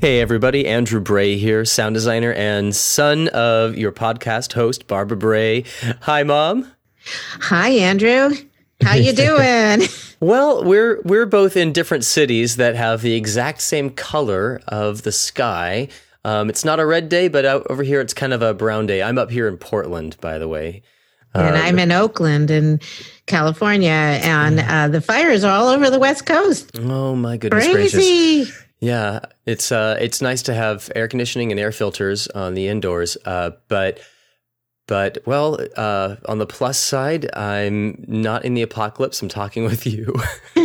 Hey, everybody. Andrew Bray here, sound designer and son of your podcast host, Barbara Bray. Hi, Mom. Hi, Andrew. How you doing? well, we're we're both in different cities that have the exact same color of the sky. Um, it's not a red day, but over here it's kind of a brown day. I'm up here in Portland, by the way. And um, I'm in Oakland in California, and uh, the fires are all over the West Coast. Oh my goodness Crazy. gracious! Yeah, it's uh, it's nice to have air conditioning and air filters on the indoors, uh, but but well, uh, on the plus side, I'm not in the apocalypse. I'm talking with you.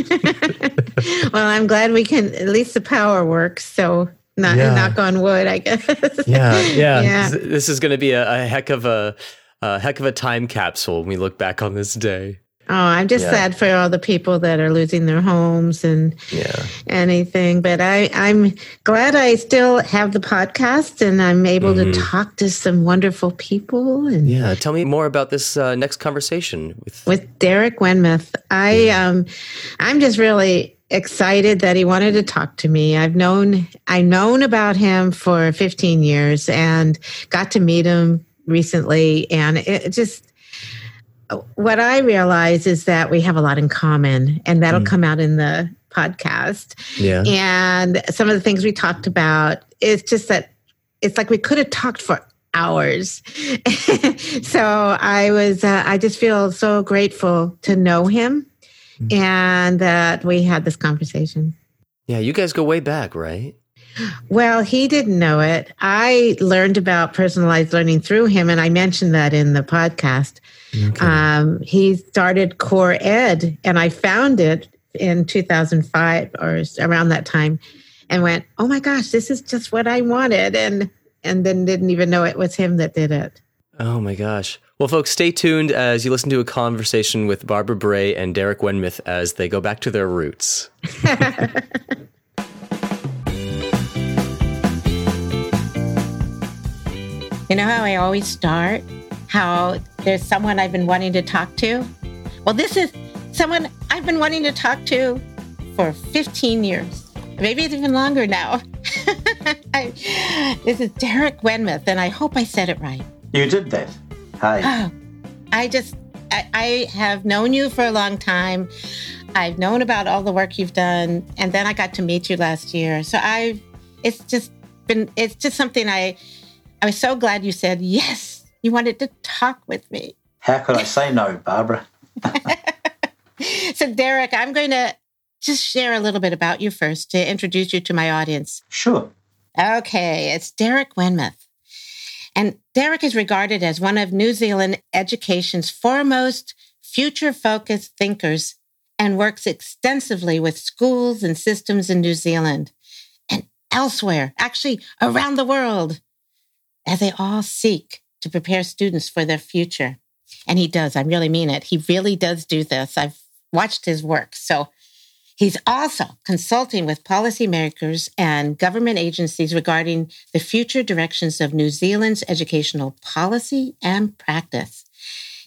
well, I'm glad we can at least the power works. So not yeah. knock on wood, I guess. yeah, yeah, yeah. This is going to be a, a heck of a, a heck of a time capsule when we look back on this day. Oh, I'm just yeah. sad for all the people that are losing their homes and yeah. anything. But I, I'm glad I still have the podcast and I'm able mm-hmm. to talk to some wonderful people. And yeah, tell me more about this uh, next conversation with with Derek Wenmoth. I yeah. um, I'm just really excited that he wanted to talk to me. I've known I've known about him for 15 years and got to meet him recently, and it just what I realize is that we have a lot in common, and that'll mm. come out in the podcast. Yeah. And some of the things we talked about, it's just that it's like we could have talked for hours. so I was, uh, I just feel so grateful to know him mm. and that we had this conversation. Yeah, you guys go way back, right? Well, he didn't know it. I learned about personalized learning through him, and I mentioned that in the podcast. Okay. Um, he started Core Ed, and I found it in 2005 or around that time, and went, "Oh my gosh, this is just what I wanted," and and then didn't even know it was him that did it. Oh my gosh. Well, folks, stay tuned as you listen to a conversation with Barbara Bray and Derek Wenmoth as they go back to their roots. You know how I always start? How there's someone I've been wanting to talk to? Well, this is someone I've been wanting to talk to for 15 years. Maybe it's even longer now. I, this is Derek Wenmoth, and I hope I said it right. You did that. Hi. Oh, I just, I, I have known you for a long time. I've known about all the work you've done, and then I got to meet you last year. So I've, it's just been, it's just something I, I was so glad you said yes. You wanted to talk with me. How could I say no, Barbara? so, Derek, I'm going to just share a little bit about you first to introduce you to my audience. Sure. Okay, it's Derek Wenmoth. And Derek is regarded as one of New Zealand education's foremost future focused thinkers and works extensively with schools and systems in New Zealand and elsewhere, actually around the world as they all seek to prepare students for their future. And he does, I really mean it. He really does do this. I've watched his work. So he's also consulting with policymakers and government agencies regarding the future directions of New Zealand's educational policy and practice.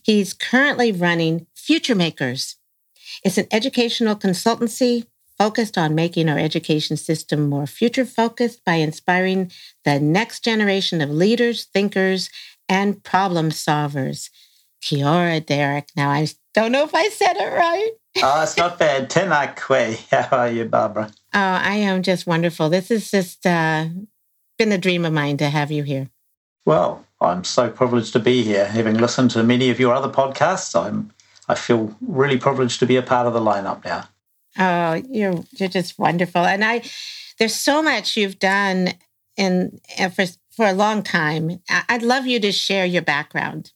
He's currently running Future Makers. It's an educational consultancy focused on making our education system more future focused by inspiring the next generation of leaders, thinkers, and problem solvers. Kia Derek. Now, I don't know if I said it right. oh, it's not bad. Tēnā koe. How are you, Barbara? Oh, I am just wonderful. This has just uh, been a dream of mine to have you here. Well, I'm so privileged to be here. Having listened to many of your other podcasts, I'm I feel really privileged to be a part of the lineup now. Oh, you're you're just wonderful, and I there's so much you've done in uh, for for a long time. I'd love you to share your background.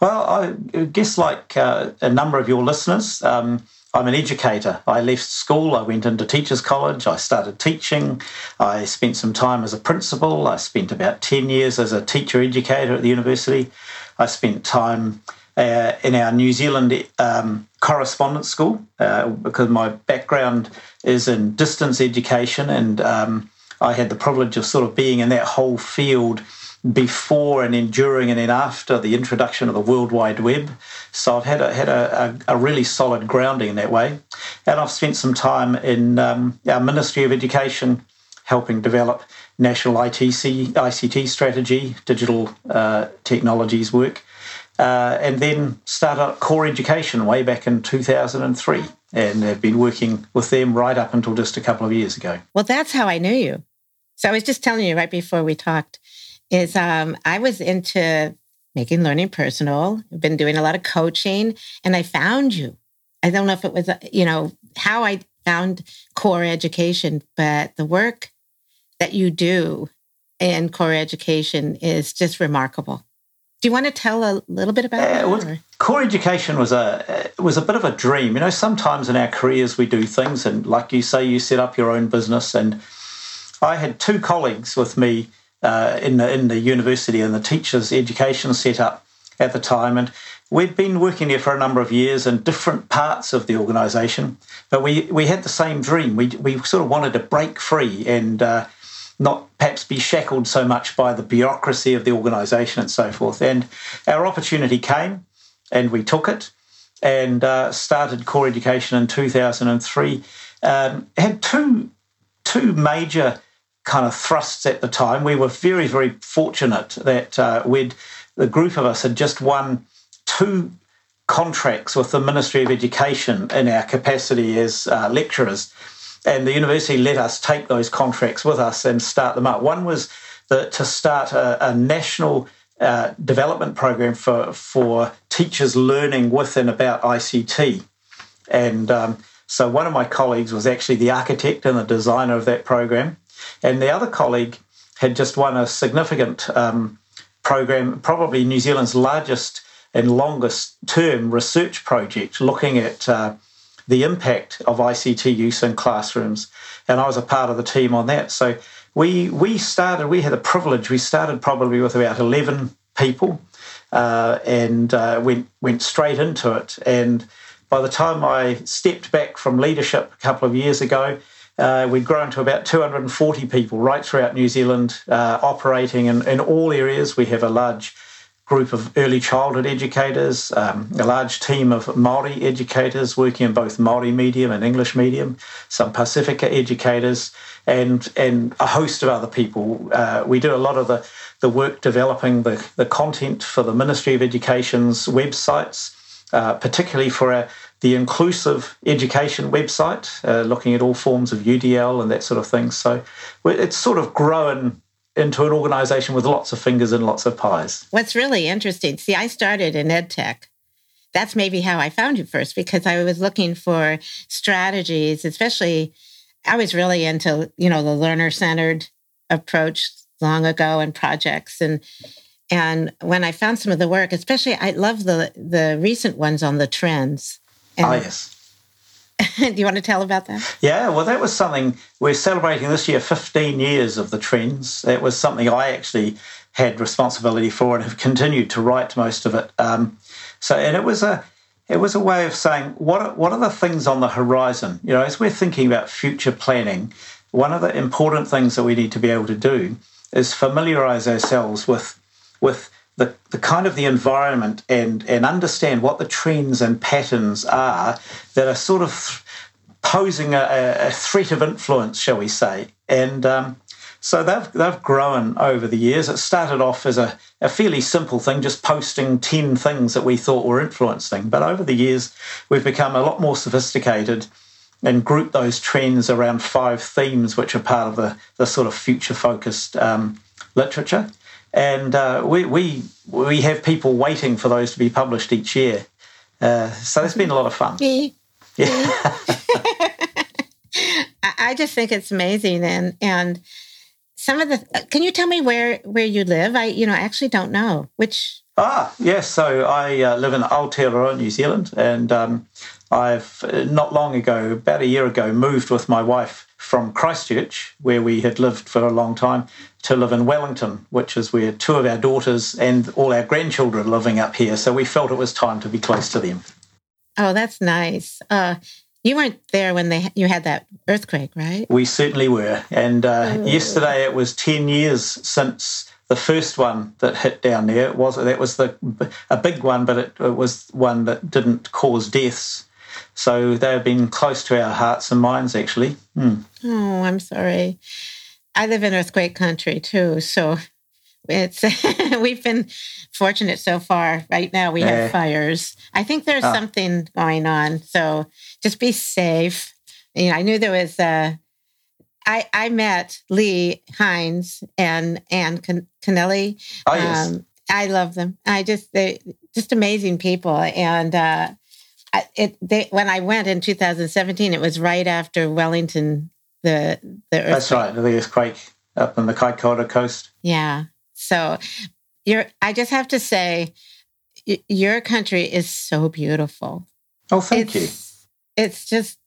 Well, I guess like uh, a number of your listeners, um, I'm an educator. I left school, I went into teachers' college, I started teaching, I spent some time as a principal, I spent about 10 years as a teacher educator at the university, I spent time uh, in our New Zealand um, correspondence school uh, because my background is in distance education and um, I had the privilege of sort of being in that whole field before and then during and then after the introduction of the World Wide Web. So I've had a, had a, a, a really solid grounding in that way. And I've spent some time in um, our Ministry of Education helping develop national ITC, ICT strategy, digital uh, technologies work, uh, and then started up Core Education way back in 2003 and have been working with them right up until just a couple of years ago. Well, that's how I knew you. So I was just telling you right before we talked is um, I was into making learning personal. I've been doing a lot of coaching and I found you. I don't know if it was, you know, how I found core education, but the work that you do in core education is just remarkable. Do you want to tell a little bit about uh, well, core education was a was a bit of a dream. You know, sometimes in our careers we do things, and like you say, you set up your own business. And I had two colleagues with me uh, in the in the university and the teachers' education setup at the time, and we'd been working there for a number of years in different parts of the organisation. But we we had the same dream. We we sort of wanted to break free and uh, not perhaps be shackled so much by the bureaucracy of the organisation and so forth. And our opportunity came, and we took it, and uh, started core education in 2003. Um, had two two major kind of thrusts at the time. We were very very fortunate that uh, we'd the group of us had just won two contracts with the Ministry of Education in our capacity as uh, lecturers and the university let us take those contracts with us and start them up. One was to start a, a national uh, development program for for teachers learning with and about ICT, and um, so one of my colleagues was actually the architect and the designer of that program, and the other colleague had just won a significant um, program, probably New Zealand's largest and longest term research project, looking at uh, the impact of ICT use in classrooms. And I was a part of the team on that. So we we started, we had the privilege, we started probably with about 11 people uh, and uh, went, went straight into it. And by the time I stepped back from leadership a couple of years ago, uh, we'd grown to about 240 people right throughout New Zealand, uh, operating in, in all areas. We have a large group of early childhood educators, um, a large team of Maori educators working in both Maori medium and English medium, some Pasifika educators, and and a host of other people. Uh, we do a lot of the the work developing the, the content for the Ministry of Education's websites, uh, particularly for our, the inclusive education website, uh, looking at all forms of UDL and that sort of thing. So it's sort of grown into an organization with lots of fingers and lots of pies. What's really interesting, see, I started in ed tech. That's maybe how I found you first because I was looking for strategies, especially I was really into, you know, the learner centered approach long ago and projects and and when I found some of the work, especially I love the the recent ones on the trends. And, ah, yes. Do you want to tell about that? Yeah, well, that was something we're celebrating this year 15 years of the trends. That was something I actually had responsibility for and have continued to write most of it. Um, so, and it was a it was a way of saying what what are the things on the horizon? You know, as we're thinking about future planning, one of the important things that we need to be able to do is familiarize ourselves with with the, the kind of the environment and and understand what the trends and patterns are that are sort of posing a, a threat of influence, shall we say? And um, so they've they've grown over the years. It started off as a, a fairly simple thing, just posting ten things that we thought were influencing. But over the years, we've become a lot more sophisticated and group those trends around five themes, which are part of the, the sort of future focused um, literature and uh, we, we we have people waiting for those to be published each year. Uh, so it's been a lot of fun. Yeah. I just think it's amazing, and and some of the. Can you tell me where where you live? I you know I actually don't know which. Ah yes, so I uh, live in Aotearoa, New Zealand, and um, I've uh, not long ago, about a year ago, moved with my wife from Christchurch, where we had lived for a long time, to live in Wellington, which is where two of our daughters and all our grandchildren are living up here. So we felt it was time to be close to them. Oh, that's nice. Uh, you weren't there when they you had that earthquake, right? We certainly were. And uh, oh. yesterday it was ten years since the first one that hit down there. It was that was the a big one, but it, it was one that didn't cause deaths. So they've been close to our hearts and minds, actually. Mm. Oh, I'm sorry. I live in earthquake country too, so it's we've been fortunate so far. Right now, we have fires. I think there's oh. something going on, so just be safe. You know, I knew there was. Uh, I I met Lee Hines and Ann Kennelly. Oh yes. Um, I love them. I just they just amazing people, and uh, it they when I went in 2017, it was right after Wellington the the earthquake. That's right, the earthquake up on the Kaikoura coast. Yeah. So you're. I just have to say, your country is so beautiful. Oh, thank it's, you. It's just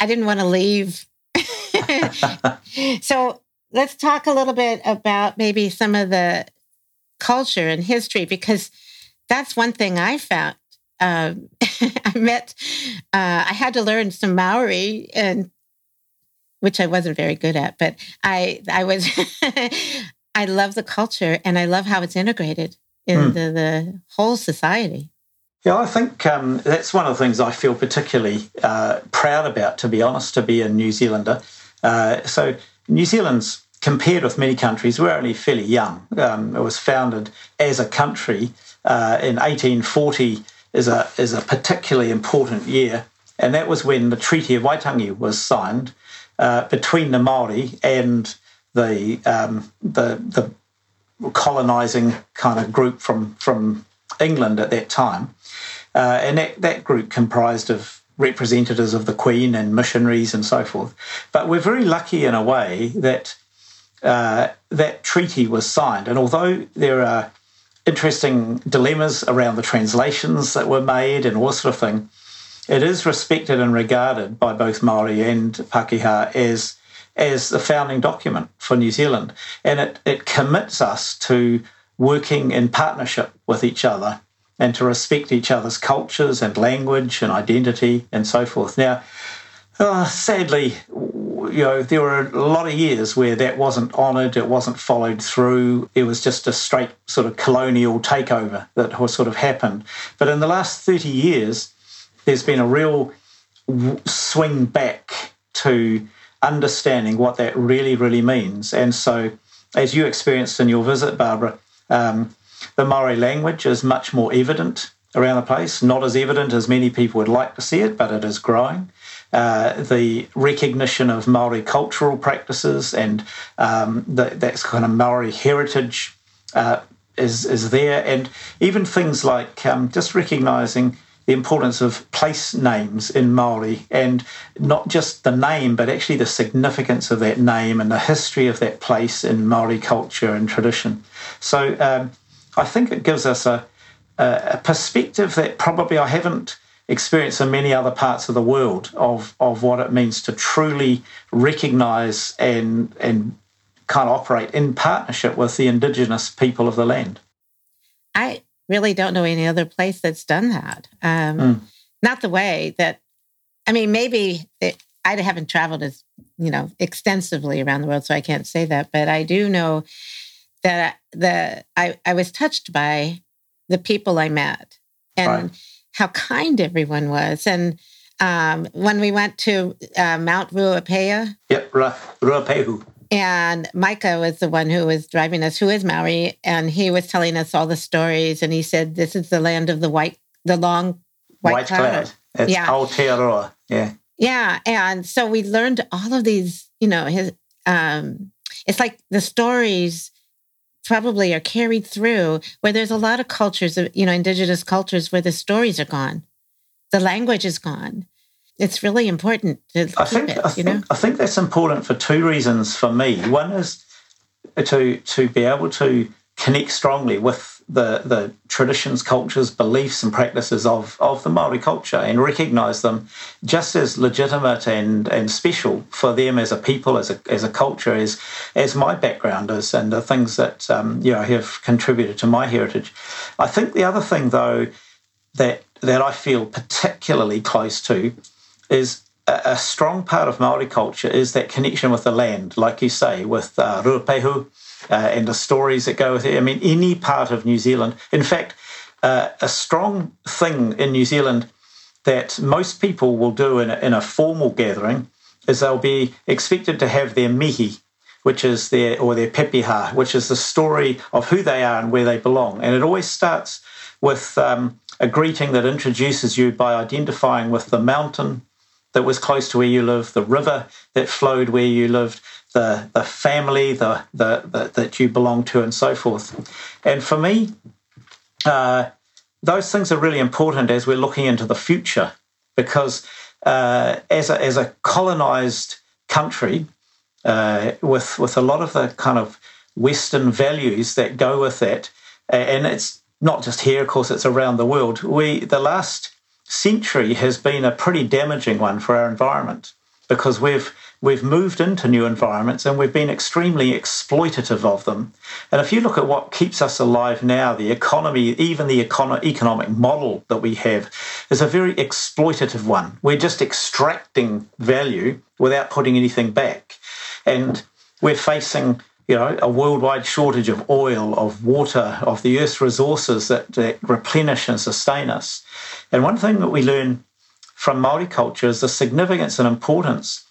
I didn't want to leave. so let's talk a little bit about maybe some of the culture and history because that's one thing I found. Um, I met, uh, I had to learn some Maori and which I wasn't very good at, but I I was I love the culture and I love how it's integrated into mm. the whole society. Yeah, I think um, that's one of the things I feel particularly uh, proud about, to be honest, to be a New Zealander. Uh, so, New Zealand's compared with many countries, we're only fairly young. Um, it was founded as a country uh, in 1840 is a is a particularly important year, and that was when the Treaty of Waitangi was signed uh, between the Maori and the um, the the colonizing kind of group from from England at that time, uh, and that, that group comprised of representatives of the Queen and missionaries and so forth. But we're very lucky in a way that uh, that treaty was signed. And although there are interesting dilemmas around the translations that were made and all sort of thing, it is respected and regarded by both Maori and Pakeha as as the founding document for New Zealand. And it, it commits us to working in partnership with each other and to respect each other's cultures and language and identity and so forth. Now, uh, sadly, you know, there were a lot of years where that wasn't honoured, it wasn't followed through. It was just a straight sort of colonial takeover that sort of happened. But in the last 30 years, there's been a real swing back to understanding what that really, really means. And so, as you experienced in your visit, Barbara, um, the Maori language is much more evident around the place, not as evident as many people would like to see it, but it is growing. Uh, the recognition of Maori cultural practices and um, the, that's kind of Maori heritage uh, is is there, and even things like um, just recognizing the importance of place names in Maori and not just the name, but actually the significance of that name and the history of that place in Maori culture and tradition. So um, I think it gives us a, a perspective that probably I haven't experienced in many other parts of the world of, of what it means to truly recognize and, and kind of operate in partnership with the indigenous people of the land. I really don't know any other place that's done that. Um, mm. Not the way that, I mean, maybe it, I haven't traveled as, you know, extensively around the world, so I can't say that, but I do know that the I, I was touched by the people I met. And right how kind everyone was. And um, when we went to uh, Mount Ruapehu. Yep, Ru- Ruapehu. And Micah was the one who was driving us, who is Maori, and he was telling us all the stories. And he said, "This is the land of the white, the long white, white cloud." cloud. It's yeah. Aotearoa. Yeah. Yeah, and so we learned all of these. You know, his. Um, it's like the stories probably are carried through where there's a lot of cultures, you know, indigenous cultures where the stories are gone, the language is gone. It's really important to I think, it, I think, know? I think that's important for two reasons for me. One is to to be able to connect strongly with the, the traditions, cultures, beliefs, and practices of, of the Maori culture and recognise them just as legitimate and, and special for them as a people, as a, as a culture, as, as my background is, and the things that um, you know, have contributed to my heritage. I think the other thing, though, that, that I feel particularly close to is a, strong part of Maori culture is that connection with the land, like you say, with uh, Ruapehu uh, and the stories that go with it. I mean, any part of New Zealand. In fact, uh, a strong thing in New Zealand that most people will do in a, in a formal gathering is they'll be expected to have their mihi, which is their or their pepeha, which is the story of who they are and where they belong. And it always starts with um, a greeting that introduces you by identifying with the mountain that was close to where you live, the river that flowed where you lived, the the family the, the, the that you belong to, and so forth. And for me, uh, those things are really important as we're looking into the future, because uh, as a, as a colonized country uh, with with a lot of the kind of Western values that go with that, and it's not just here, of course, it's around the world. We the last century has been a pretty damaging one for our environment because we've we've moved into new environments and we've been extremely exploitative of them. And if you look at what keeps us alive now, the economy, even the econo- economic model that we have, is a very exploitative one. We're just extracting value without putting anything back. And we're facing you know, a worldwide shortage of oil, of water, of the earth's resources that, that replenish and sustain us. And one thing that we learn from Māori culture is the significance and importance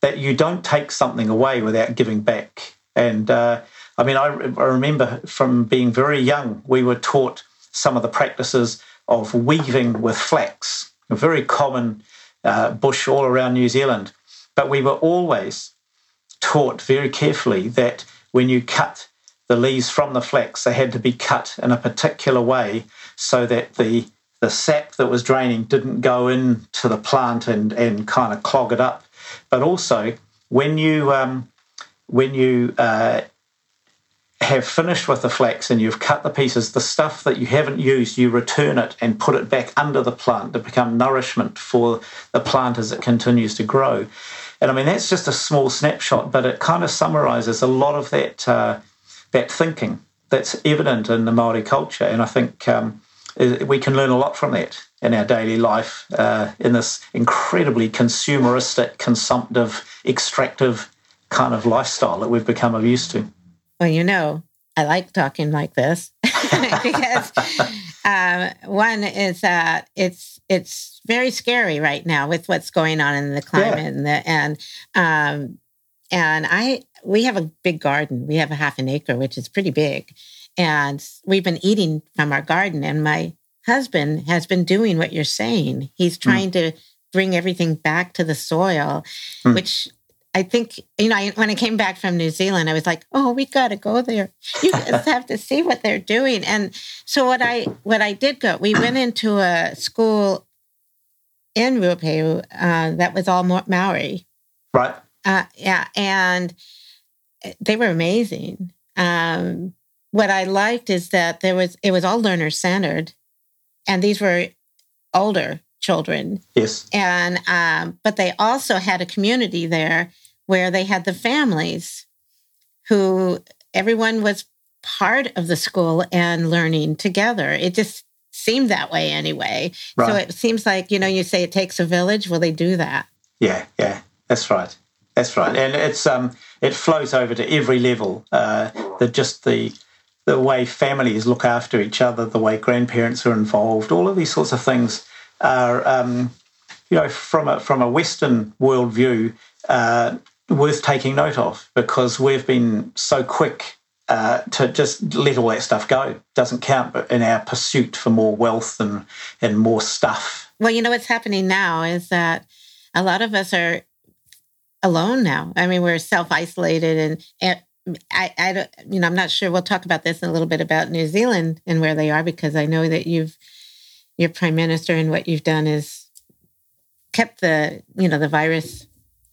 that you don't take something away without giving back. And uh, I mean, I, I, remember from being very young, we were taught some of the practices of weaving with flax, a very common uh, bush all around New Zealand. But we were always taught very carefully that when you cut the leaves from the flax, they had to be cut in a particular way so that the the sap that was draining didn't go into the plant and, and kind of clog it up but also when you um, when you uh, have finished with the flax and you've cut the pieces, the stuff that you haven't used, you return it and put it back under the plant to become nourishment for the plant as it continues to grow. And I mean that's just a small snapshot, but it kind of summarizes a lot of that uh, that thinking that's evident in the Maori culture, and I think um, we can learn a lot from that in our daily life uh, in this incredibly consumeristic, consumptive, extractive kind of lifestyle that we've become used to. Well, you know, I like talking like this because um, one is that it's it's very scary right now with what's going on in the climate yeah. and the, and um, and I we have a big garden. We have a half an acre, which is pretty big, and we've been eating from our garden. And my husband has been doing what you're saying. He's hmm. trying mm. to bring everything back to the soil, mm. which I think, you know, I, when I came back from New Zealand, I was like, oh, we got to go there. You just have to see what they're doing. And so what I, what I did go, we went into a school in Ruapehu uh, that was all Maori. Right. Uh, yeah. And they were amazing. Um, what I liked is that there was, it was all learner centered and these were older children. Yes. And um, but they also had a community there where they had the families who everyone was part of the school and learning together. It just seemed that way anyway. Right. So it seems like, you know, you say it takes a village. Well, they do that. Yeah, yeah, that's right. That's right. And it's um it flows over to every level. Uh the just the the way families look after each other, the way grandparents are involved, all of these sorts of things are, um, you know, from a from a Western worldview, uh, worth taking note of because we've been so quick uh, to just let all that stuff go. Doesn't count in our pursuit for more wealth and and more stuff. Well, you know what's happening now is that a lot of us are alone now. I mean, we're self isolated and, and I, I don't, you know, I'm not sure. We'll talk about this in a little bit about New Zealand and where they are because I know that you've, your prime minister and what you've done is kept the, you know, the virus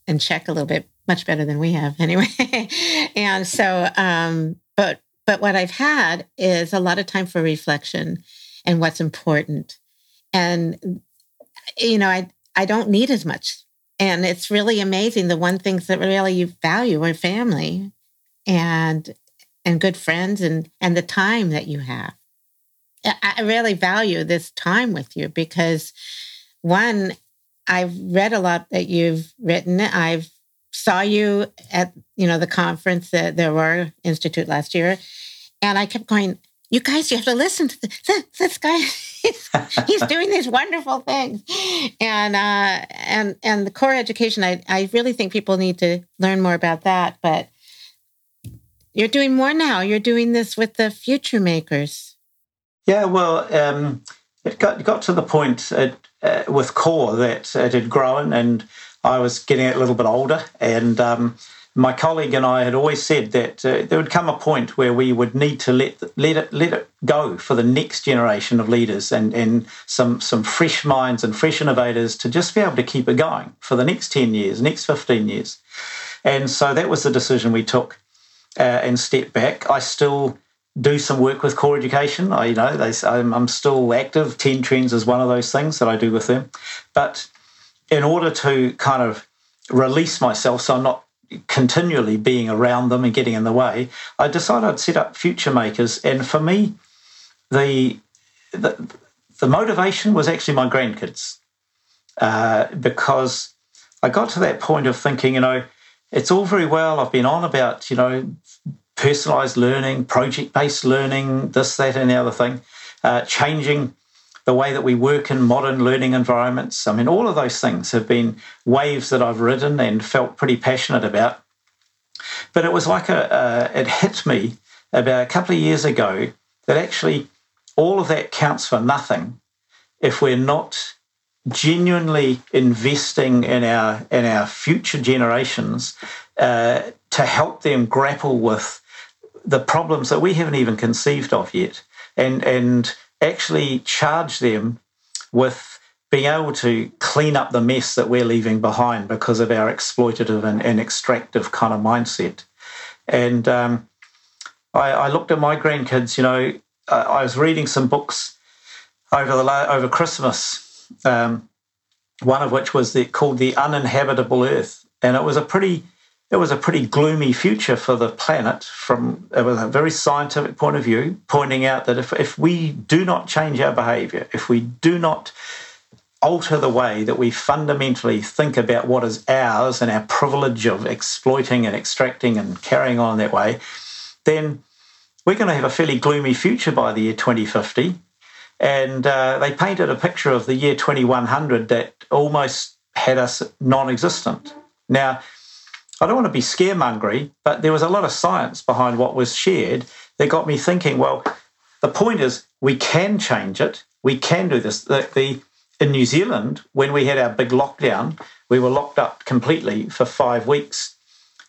in check a little bit, much better than we have anyway. and so, um, but, but what I've had is a lot of time for reflection and what's important. And, you know, I, I don't need as much. And it's really amazing. The one things that really you value are family and and good friends and and the time that you have. I really value this time with you because one, I've read a lot that you've written. I've saw you at you know the conference that there were institute last year, and I kept going. You guys, you have to listen to this, this guy. He's, he's doing these wonderful things, and uh, and and the core education. I I really think people need to learn more about that. But you're doing more now. You're doing this with the future makers. Yeah, well, um, it got got to the point uh, uh, with core that it had grown, and I was getting a little bit older, and um, my colleague and I had always said that uh, there would come a point where we would need to let let it let it go for the next generation of leaders and and some some fresh minds and fresh innovators to just be able to keep it going for the next ten years, next fifteen years, and so that was the decision we took uh, and stepped back. I still do some work with core education. I you know they, I'm, I'm still active. Ten Trends is one of those things that I do with them, but in order to kind of release myself so I'm not continually being around them and getting in the way, I decided I'd set up Future Makers. And for me, the the, the motivation was actually my grandkids uh, because I got to that point of thinking, you know, it's all very well. I've been on about, you know, personalized learning, project based learning, this, that, and the other thing, uh, changing the way that we work in modern learning environments. I mean, all of those things have been waves that I've ridden and felt pretty passionate about. But it was like a, it hit me about a couple of years ago that actually all of that counts for nothing if we're not genuinely investing in our in our future generations uh, to help them grapple with the problems that we haven't even conceived of yet, and and actually charge them with being able to clean up the mess that we're leaving behind because of our exploitative and, and extractive kind of mindset. And um, I, I, looked at my grandkids. You know, I, I was reading some books over the over Christmas. Um, one of which was the, called the uninhabitable Earth, and it was a pretty it was a pretty gloomy future for the planet from was a very scientific point of view, pointing out that if, if we do not change our behavior, if we do not alter the way that we fundamentally think about what is ours and our privilege of exploiting and extracting and carrying on that way, then we're going to have a fairly gloomy future by the year 2050. And uh, they painted a picture of the year 2100 that almost had us non existent. Now, I don't want to be scaremongery, but there was a lot of science behind what was shared that got me thinking, well, the point is we can change it. We can do this. The, the, in New Zealand, when we had our big lockdown, we were locked up completely for five weeks.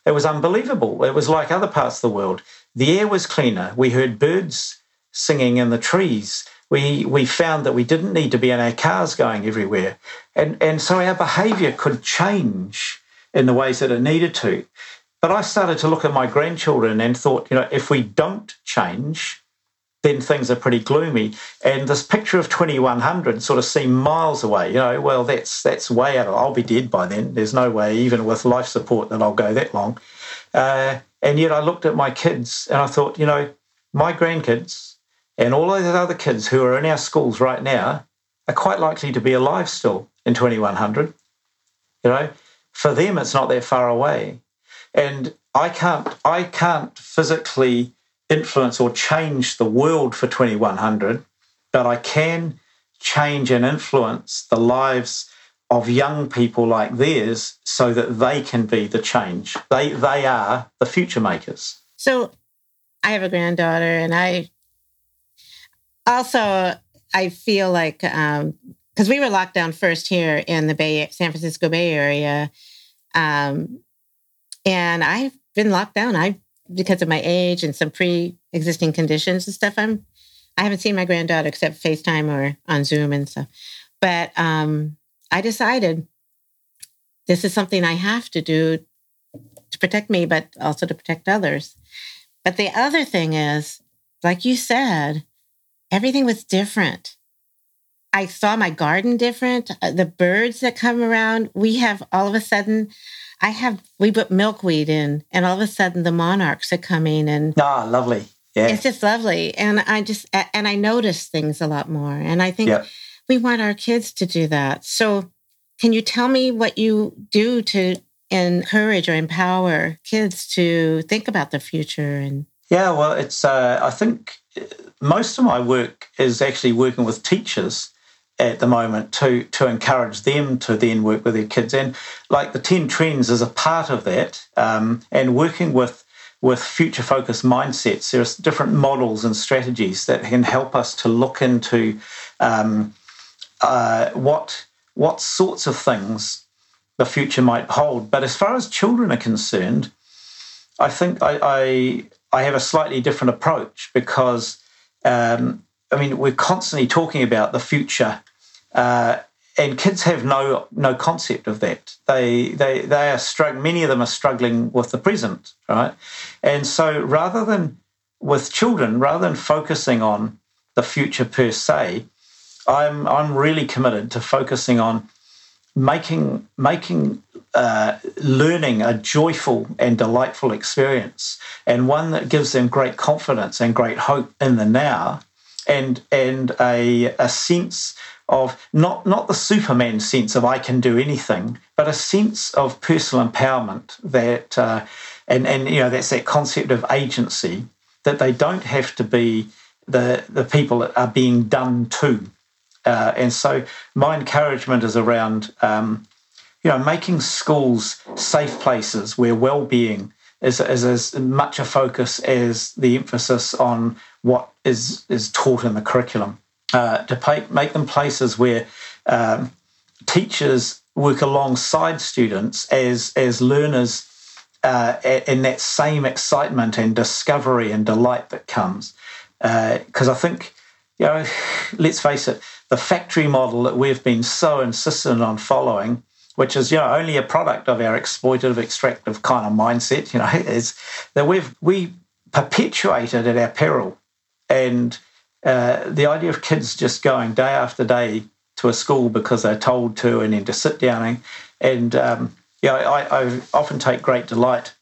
It was unbelievable. It was like other parts of the world. The air was cleaner. We heard birds singing in the trees. We, we found that we didn't need to be in our cars going everywhere. And, and so our behavior could change in the ways that it needed to. But I started to look at my grandchildren and thought, you know, if we don't change, then things are pretty gloomy. And this picture of 2100 sort of seemed miles away. You know, well, that's that's way out. Of, I'll be dead by then. There's no way, even with life support, that I'll go that long. Uh, and yet, I looked at my kids and I thought, you know, my grandkids and all those other kids who are in our schools right now are quite likely to be alive still in 2100. You know, for them it's not that far away. And i can't i can't physically influence or change the world for 2100 but i can change and influence the lives of young people like theirs so that they can be the change. They they are the future makers. So i have a granddaughter and i also i feel like um, because we were locked down first here in the Bay, San Francisco Bay Area, um, and I've been locked down. I because of my age and some pre-existing conditions and stuff. I'm I haven't seen my granddaughter except FaceTime or on Zoom and stuff. But um, I decided this is something I have to do to protect me, but also to protect others. But the other thing is, like you said, everything was different. I saw my garden different. Uh, the birds that come around, we have all of a sudden, I have, we put milkweed in, and all of a sudden the monarchs are coming and. Ah, lovely. Yeah. It's just lovely. And I just, and I notice things a lot more. And I think yep. we want our kids to do that. So, can you tell me what you do to encourage or empower kids to think about the future and yeah well it's uh, i think uh, most of my work is actually working with teachers at the moment to to encourage them to then work with their kids and like the 10 trends is a part of that um, and working with with future focused mindsets. There are different models and strategies that can help us to look into um, uh, what what sorts of things the future might hold. But as far as children are concerned, I think I I, I have a slightly different approach because um, I mean we're constantly talking about the future. Uh, and kids have no no concept of that. They they they are struggling. Many of them are struggling with the present, right? And so rather than with children, rather than focusing on the future per se, I'm I'm really committed to focusing on making making uh, learning a joyful and delightful experience, and one that gives them great confidence and great hope in the now, and and a a sense of not not the Superman sense of I can do anything, but a sense of personal empowerment that uh, and and you know that's that concept of agency that they don't have to be the the people that are being done to, uh, and so my encouragement is around um, you know making schools safe places where well-being is, is as much a focus as the emphasis on what is is taught in the curriculum uh, to pay, make them places where um, teachers work alongside students as as learners uh, in that same excitement and discovery and delight that comes. Because uh, I think, you know, let's face it, the factory model that we've been so insistent on following, which is you know only a product of our exploitative, extractive kind of mindset, you know, is that we've we perpetuated at our peril and uh, the idea of kids just going day after day to a school because they're told to and then to sit down and, um, yeah, I, I, often take great delight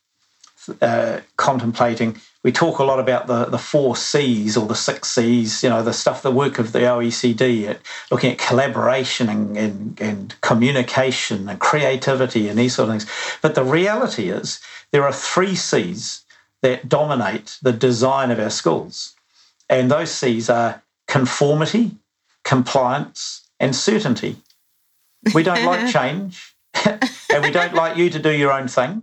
uh, contemplating. We talk a lot about the, the four C's or the six C's, you know, the stuff, the work of the OECD, at looking at collaboration and, and, and communication and creativity and these sort of things. But the reality is there are three C's that dominate the design of our schools. And those C's are conformity, compliance, and certainty. We don't like change, and we don't like you to do your own thing.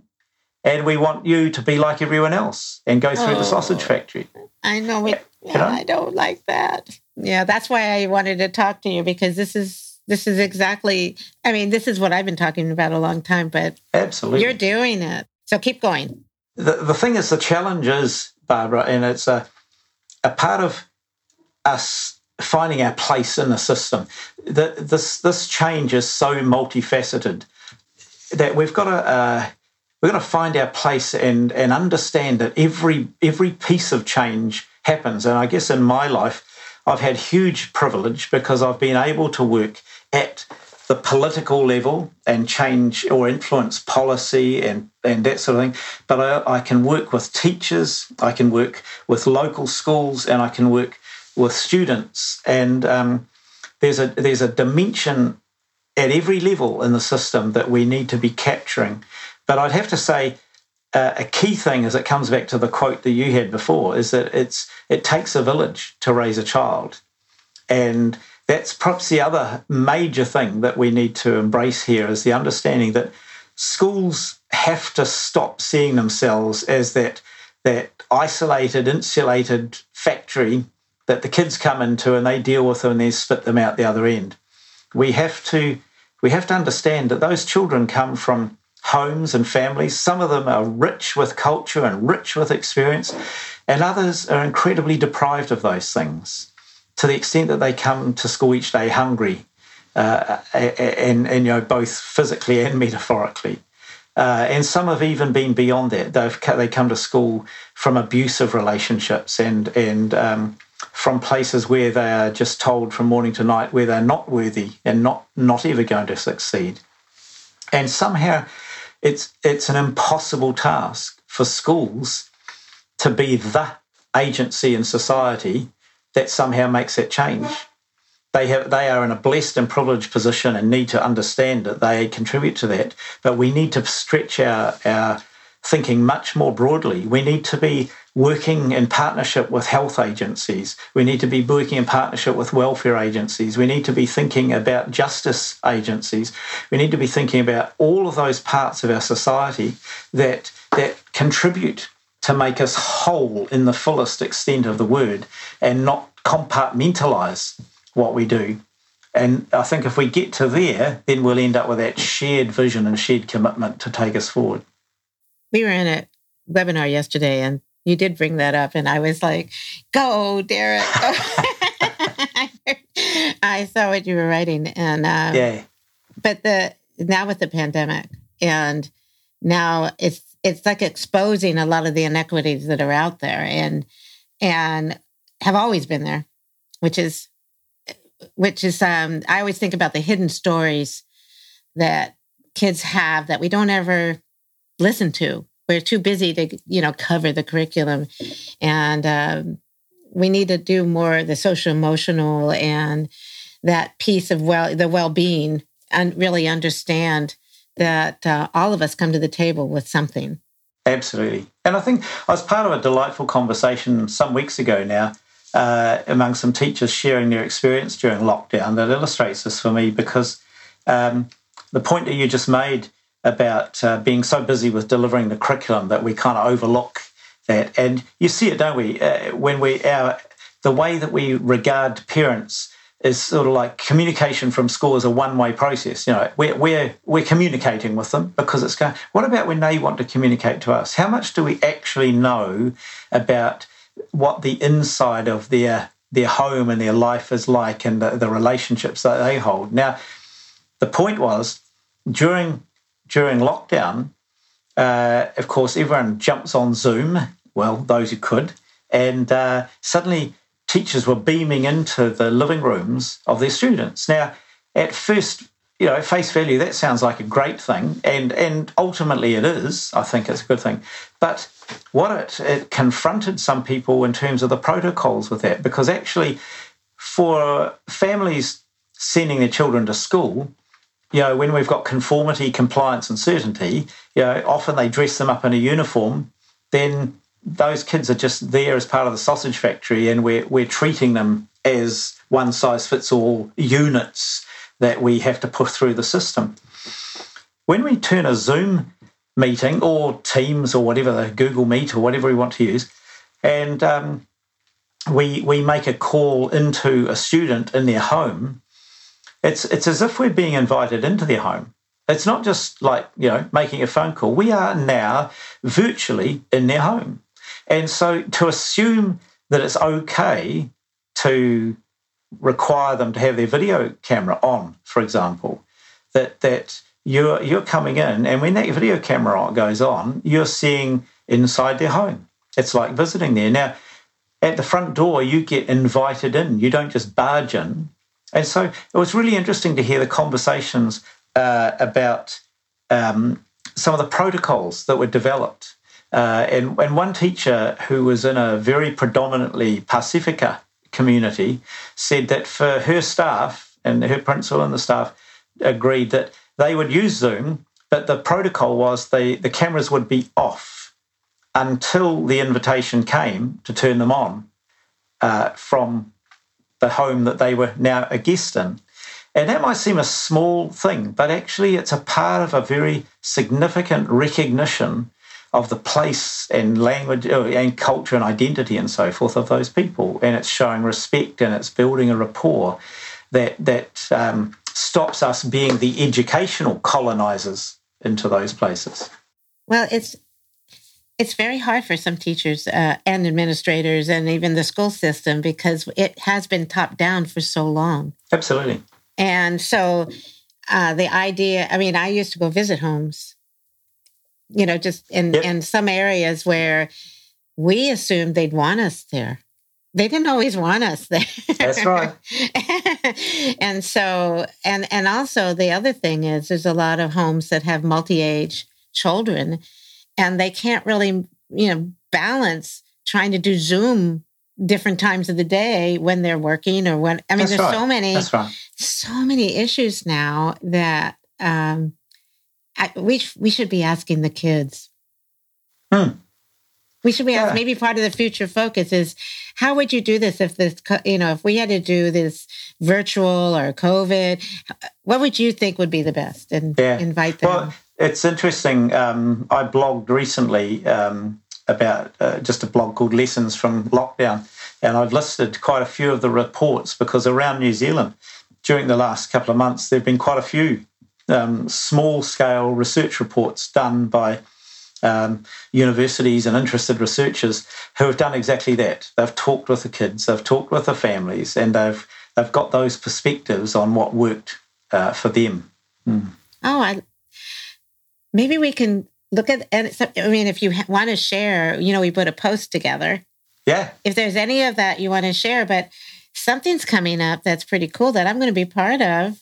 And we want you to be like everyone else and go through oh, the sausage factory. I know, it, yeah, you know? I don't like that. Yeah, that's why I wanted to talk to you because this is this is exactly. I mean, this is what I've been talking about a long time. But absolutely, you're doing it. So keep going. The the thing is, the challenge is Barbara, and it's a a part of us finding our place in the system. This this change is so multifaceted that we've got to uh, we've got to find our place and and understand that every every piece of change happens. And I guess in my life, I've had huge privilege because I've been able to work at the political level and change or influence policy and, and that sort of thing. But I, I, can work with teachers, I can work with local schools, and I can work with students. And um, there's a there's a dimension at every level in the system that we need to be capturing. But I'd have to say. Uh, a key thing, as it comes back to the quote that you had before, is that it's it takes a village to raise a child, and that's perhaps the other major thing that we need to embrace here is the understanding that schools have to stop seeing themselves as that that isolated, insulated factory that the kids come into and they deal with them and they spit them out the other end. We have to we have to understand that those children come from homes and families. Some of them are rich with culture and rich with experience, and others are incredibly deprived of those things to the extent that they come to school each day hungry, uh, and, and, you know both physically and metaphorically. Uh, and some have even been beyond that. They've they come to school from abusive relationships and and um, from places where they are just told from morning to night where they're not worthy and not not ever going to succeed. And somehow, it's it's an impossible task for schools to be the agency in society that somehow makes that change. They have they are in a blessed and privileged position and need to understand that they contribute to that. But we need to stretch our our thinking much more broadly. We need to be working in partnership with health agencies. We need to be working in partnership with welfare agencies. We need to be thinking about justice agencies. We need to be thinking about all of those parts of our society that that contribute to make us whole in the fullest extent of the word and not compartmentalize what we do. And I think if we get to there, then we'll end up with that shared vision and shared commitment to take us forward. We were in a webinar yesterday and you did bring that up, and I was like, go, Derek. Go. I saw what you were writing. And um, yeah. But the now with the pandemic and now it's it's like exposing a lot of the inequities that are out there and and have always been there, which is which is um I always think about the hidden stories that kids have that we don't ever listen to. We're too busy to you know cover the curriculum, and um, we need to do more the social emotional and that piece of well the well being and really understand that uh, all of us come to the table with something. Absolutely. And I think I was part of a delightful conversation some weeks ago now uh, among some teachers sharing their experience during lockdown that illustrates this for me because um, the point that you just made about uh, being so busy with delivering the curriculum that we kind of overlook that. And you see it, don't we? Uh, when we, our, the way that we regard parents is sort of like communication from school is a one-way process. You know, we're, we're, we're communicating with them because it's going, what about when they want to communicate to us? How much do we actually know about what the inside of their their home and their life is like and the, the relationships that they hold? Now, the point was during during lockdown, uh, of course, everyone jumps on Zoom. Well, those who could, and uh, suddenly teachers were beaming into the living rooms of their students. Now, at first, you know, face value, that sounds like a great thing, and and ultimately it is. I think it's a good thing, but what it, it confronted some people in terms of the protocols with that, because actually, for families sending their children to school, you know, when we've got conformity, compliance, and certainty, you know, often they dress them up in a uniform, then those kids are just there as part of the sausage factory, and we're we're treating them as one size fits all units that we have to push through the system. When we turn a Zoom meeting or Teams or whatever, the Google Meet or whatever we want to use, and um, we we make a call into a student in their home, it's it's as if we're being invited into their home. It's not just like you know making a phone call. We are now virtually in their home. And so to assume that it's okay to require them to have their video camera on, for example, that that you're you're coming in and when that video camera goes on, you're seeing inside their home. It's like visiting there. Now, at the front door, you get invited in. You don't just barge in. And so it was really interesting to hear the conversations uh, about um, some of the protocols that were developed uh, and, and one teacher who was in a very predominantly Pasifika community said that for her staff and her principal and the staff agreed that they would use Zoom, but the protocol was the, the cameras would be off until the invitation came to turn them on uh, from the home that they were now a guest in. And that might seem a small thing, but actually it's a part of a very significant recognition of the place and language uh, and culture and identity and so forth of those people. And it's showing respect and it's building a rapport that that um, stops us being the educational colonizers into those places. Well, it's it's very hard for some teachers uh, and administrators and even the school system because it has been top down for so long. Absolutely. And so uh, the idea, I mean, I used to go visit homes you know, just in, yep. in some areas where we assumed they'd want us there. They didn't always want us there. That's right. and so, and and also the other thing is, there's a lot of homes that have multi-age children, and they can't really, you know, balance trying to do Zoom different times of the day when they're working or when. I mean, That's there's right. so many, right. so many issues now that um, I, we we should be asking the kids. Hmm. We should be yeah. asking. Maybe part of the future focus is how would you do this if this you know if we had to do this virtual or COVID? What would you think would be the best? And yeah. invite them. Well, it's interesting. Um, I blogged recently um, about uh, just a blog called Lessons from Lockdown. And I've listed quite a few of the reports because around New Zealand, during the last couple of months, there have been quite a few um, small scale research reports done by um, universities and interested researchers who have done exactly that. They've talked with the kids, they've talked with the families, and they've they've got those perspectives on what worked uh, for them. Mm. Oh, I, maybe we can look at and I mean, if you want to share, you know, we put a post together. Yeah. If there's any of that you want to share, but something's coming up that's pretty cool that I'm going to be part of.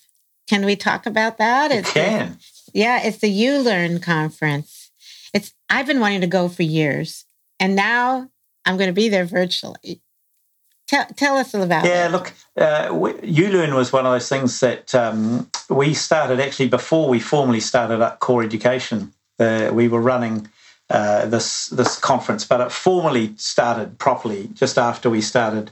Can we talk about that? It can. yeah, it's the ULearn conference. It's I've been wanting to go for years, and now I'm going to be there virtually. Tell, tell us about it. yeah, look, uh, ULearn was one of those things that um, we started actually before we formally started up core education. Uh, we were running uh, this this conference, but it formally started properly just after we started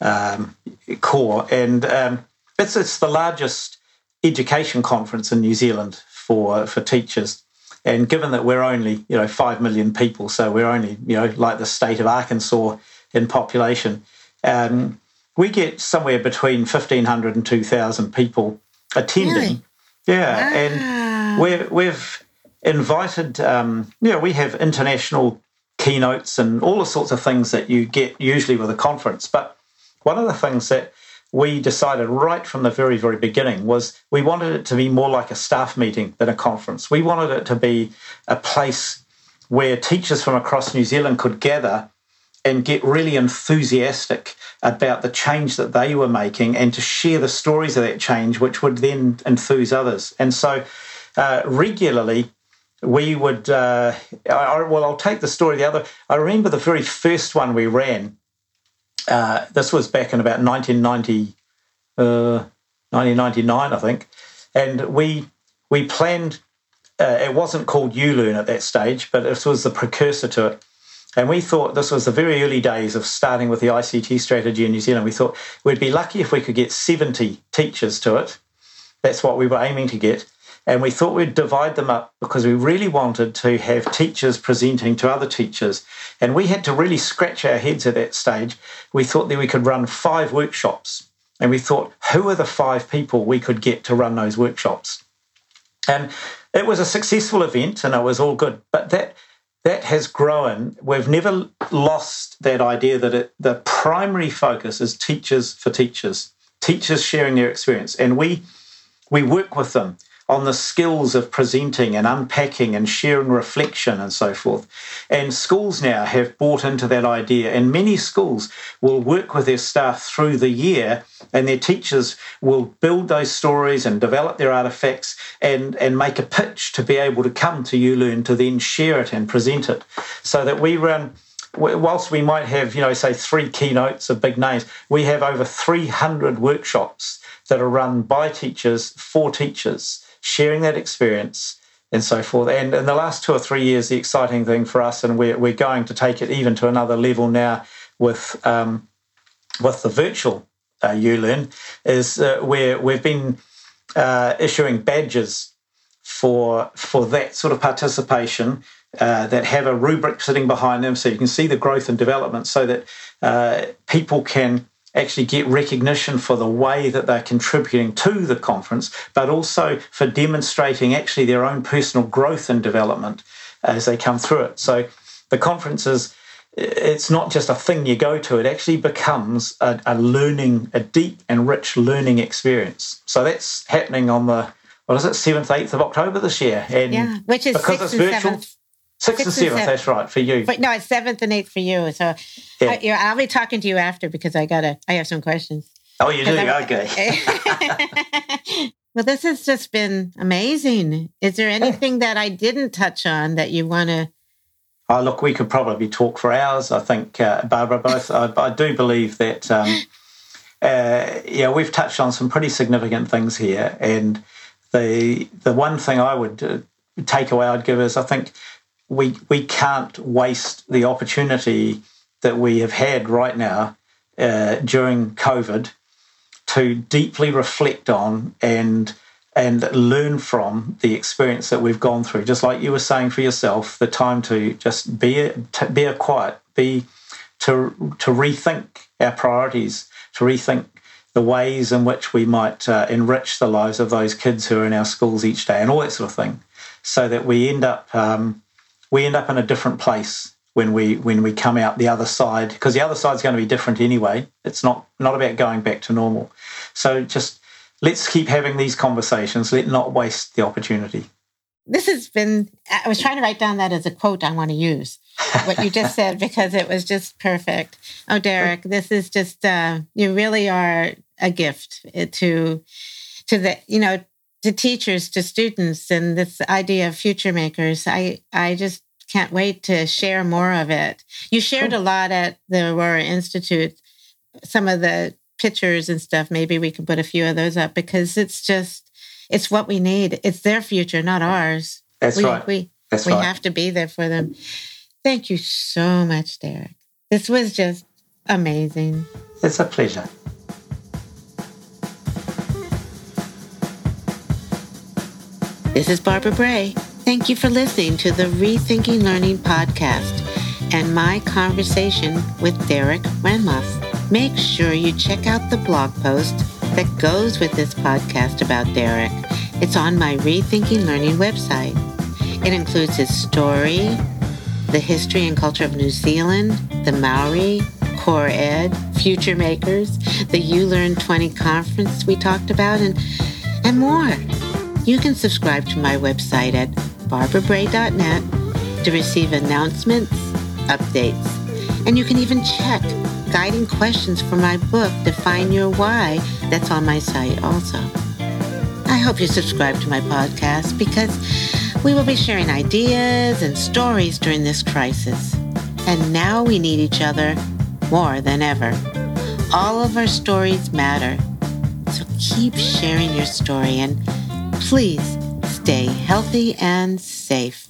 um, core, and um, it's it's the largest education conference in New Zealand for for teachers. And given that we're only you know five million people, so we're only you know like the state of Arkansas in population um, we get somewhere between 1,500 and 2,000 people attending. Really? Yeah. Wow. And we're, we've invited, um, you know, we have international keynotes and all the sorts of things that you get usually with a conference. But one of the things that we decided right from the very, very beginning was we wanted it to be more like a staff meeting than a conference. We wanted it to be a place where teachers from across New Zealand could gather and get really enthusiastic about the change that they were making and to share the stories of that change, which would then enthuse others. And so uh, regularly, we would, uh, I, well, I'll take the story the other. I remember the very first one we ran. Uh, this was back in about 1990, 1999, uh, I think. And we, we planned, uh, it wasn't called ULearn at that stage, but it was the precursor to it and we thought this was the very early days of starting with the ICT strategy in New Zealand. We thought we'd be lucky if we could get 70 teachers to it. That's what we were aiming to get. And we thought we'd divide them up because we really wanted to have teachers presenting to other teachers. And we had to really scratch our heads at that stage. We thought that we could run five workshops. And we thought, who are the five people we could get to run those workshops? And it was a successful event and it was all good. But that that has grown. We've never lost that idea that it, the primary focus is teachers for teachers, teachers sharing their experience, and we we work with them on the skills of presenting and unpacking and sharing reflection and so forth. And schools now have bought into that idea, and many schools will work with their staff through the year, and their teachers will build those stories and develop their artifacts and, and make a pitch to be able to come to ULearn to then share it and present it. So that we run whilst we might have, you know, say three keynotes of big names, we have over 300 workshops that are run by teachers for teachers sharing that experience and so forth. And in the last two or three years, the exciting thing for us, and we're, we're going to take it even to another level now with um, with the virtual uh, ULearn, is uh, where we've been uh, issuing badges for for that sort of participation uh, that have a rubric sitting behind them, so you can see the growth and development, so that uh, people can actually get recognition for the way that they're contributing to the conference, but also for demonstrating actually their own personal growth and development as they come through it. So the conference is it's not just a thing you go to, it actually becomes a, a learning, a deep and rich learning experience. So that's happening on the what is it, seventh, eighth of October this year. And yeah, which is because it's virtual. 7th. Sixth, and seventh, that's right for you. But no, it's seventh and eighth for you. So yeah. I, will be talking to you after because I gotta. I have some questions. Oh, you do? I'm, okay. well, this has just been amazing. Is there anything that I didn't touch on that you want to? Oh, look, we could probably talk for hours. I think, uh, Barbara, both. I, I, do believe that. Um, uh, yeah, we've touched on some pretty significant things here, and the the one thing I would uh, take away I'd give is I think we we can't waste the opportunity that we have had right now uh, during COVID to deeply reflect on and and learn from the experience that we've gone through. Just like you were saying for yourself, the time to just be to be a quiet, be to to rethink our priorities, to rethink the ways in which we might uh, enrich the lives of those kids who are in our schools each day, and all that sort of thing, so that we end up um, we end up in a different place when we when we come out the other side because the other side is going to be different anyway. It's not not about going back to normal. So just let's keep having these conversations. Let not waste the opportunity. This has been, I was trying to write down that as a quote I want to use, what you just said, because it was just perfect. Oh, Derek, this is just, uh, you really are a gift to, to the, you know, to teachers, to students, and this idea of future makers. I, I just can't wait to share more of it. You shared a lot at the Aurora Institute, some of the pictures and stuff, maybe we can put a few of those up because it's just it's what we need. It's their future, not ours. That's we, right. We That's we right. have to be there for them. Thank you so much, Derek. This was just amazing. It's a pleasure. This is Barbara Bray. Thank you for listening to the Rethinking Learning podcast and my conversation with Derek Wenmoth. Make sure you check out the blog post that goes with this podcast about Derek. It's on my Rethinking Learning website. It includes his story, the history and culture of New Zealand, the Maori, Core Ed, Future Makers, the ULearn 20 conference we talked about, and, and more. You can subscribe to my website at barbarabray.net to receive announcements, updates, and you can even check guiding questions for my book, Define Your Why, that's on my site also. I hope you subscribe to my podcast because we will be sharing ideas and stories during this crisis. And now we need each other more than ever. All of our stories matter. So keep sharing your story and please stay healthy and safe.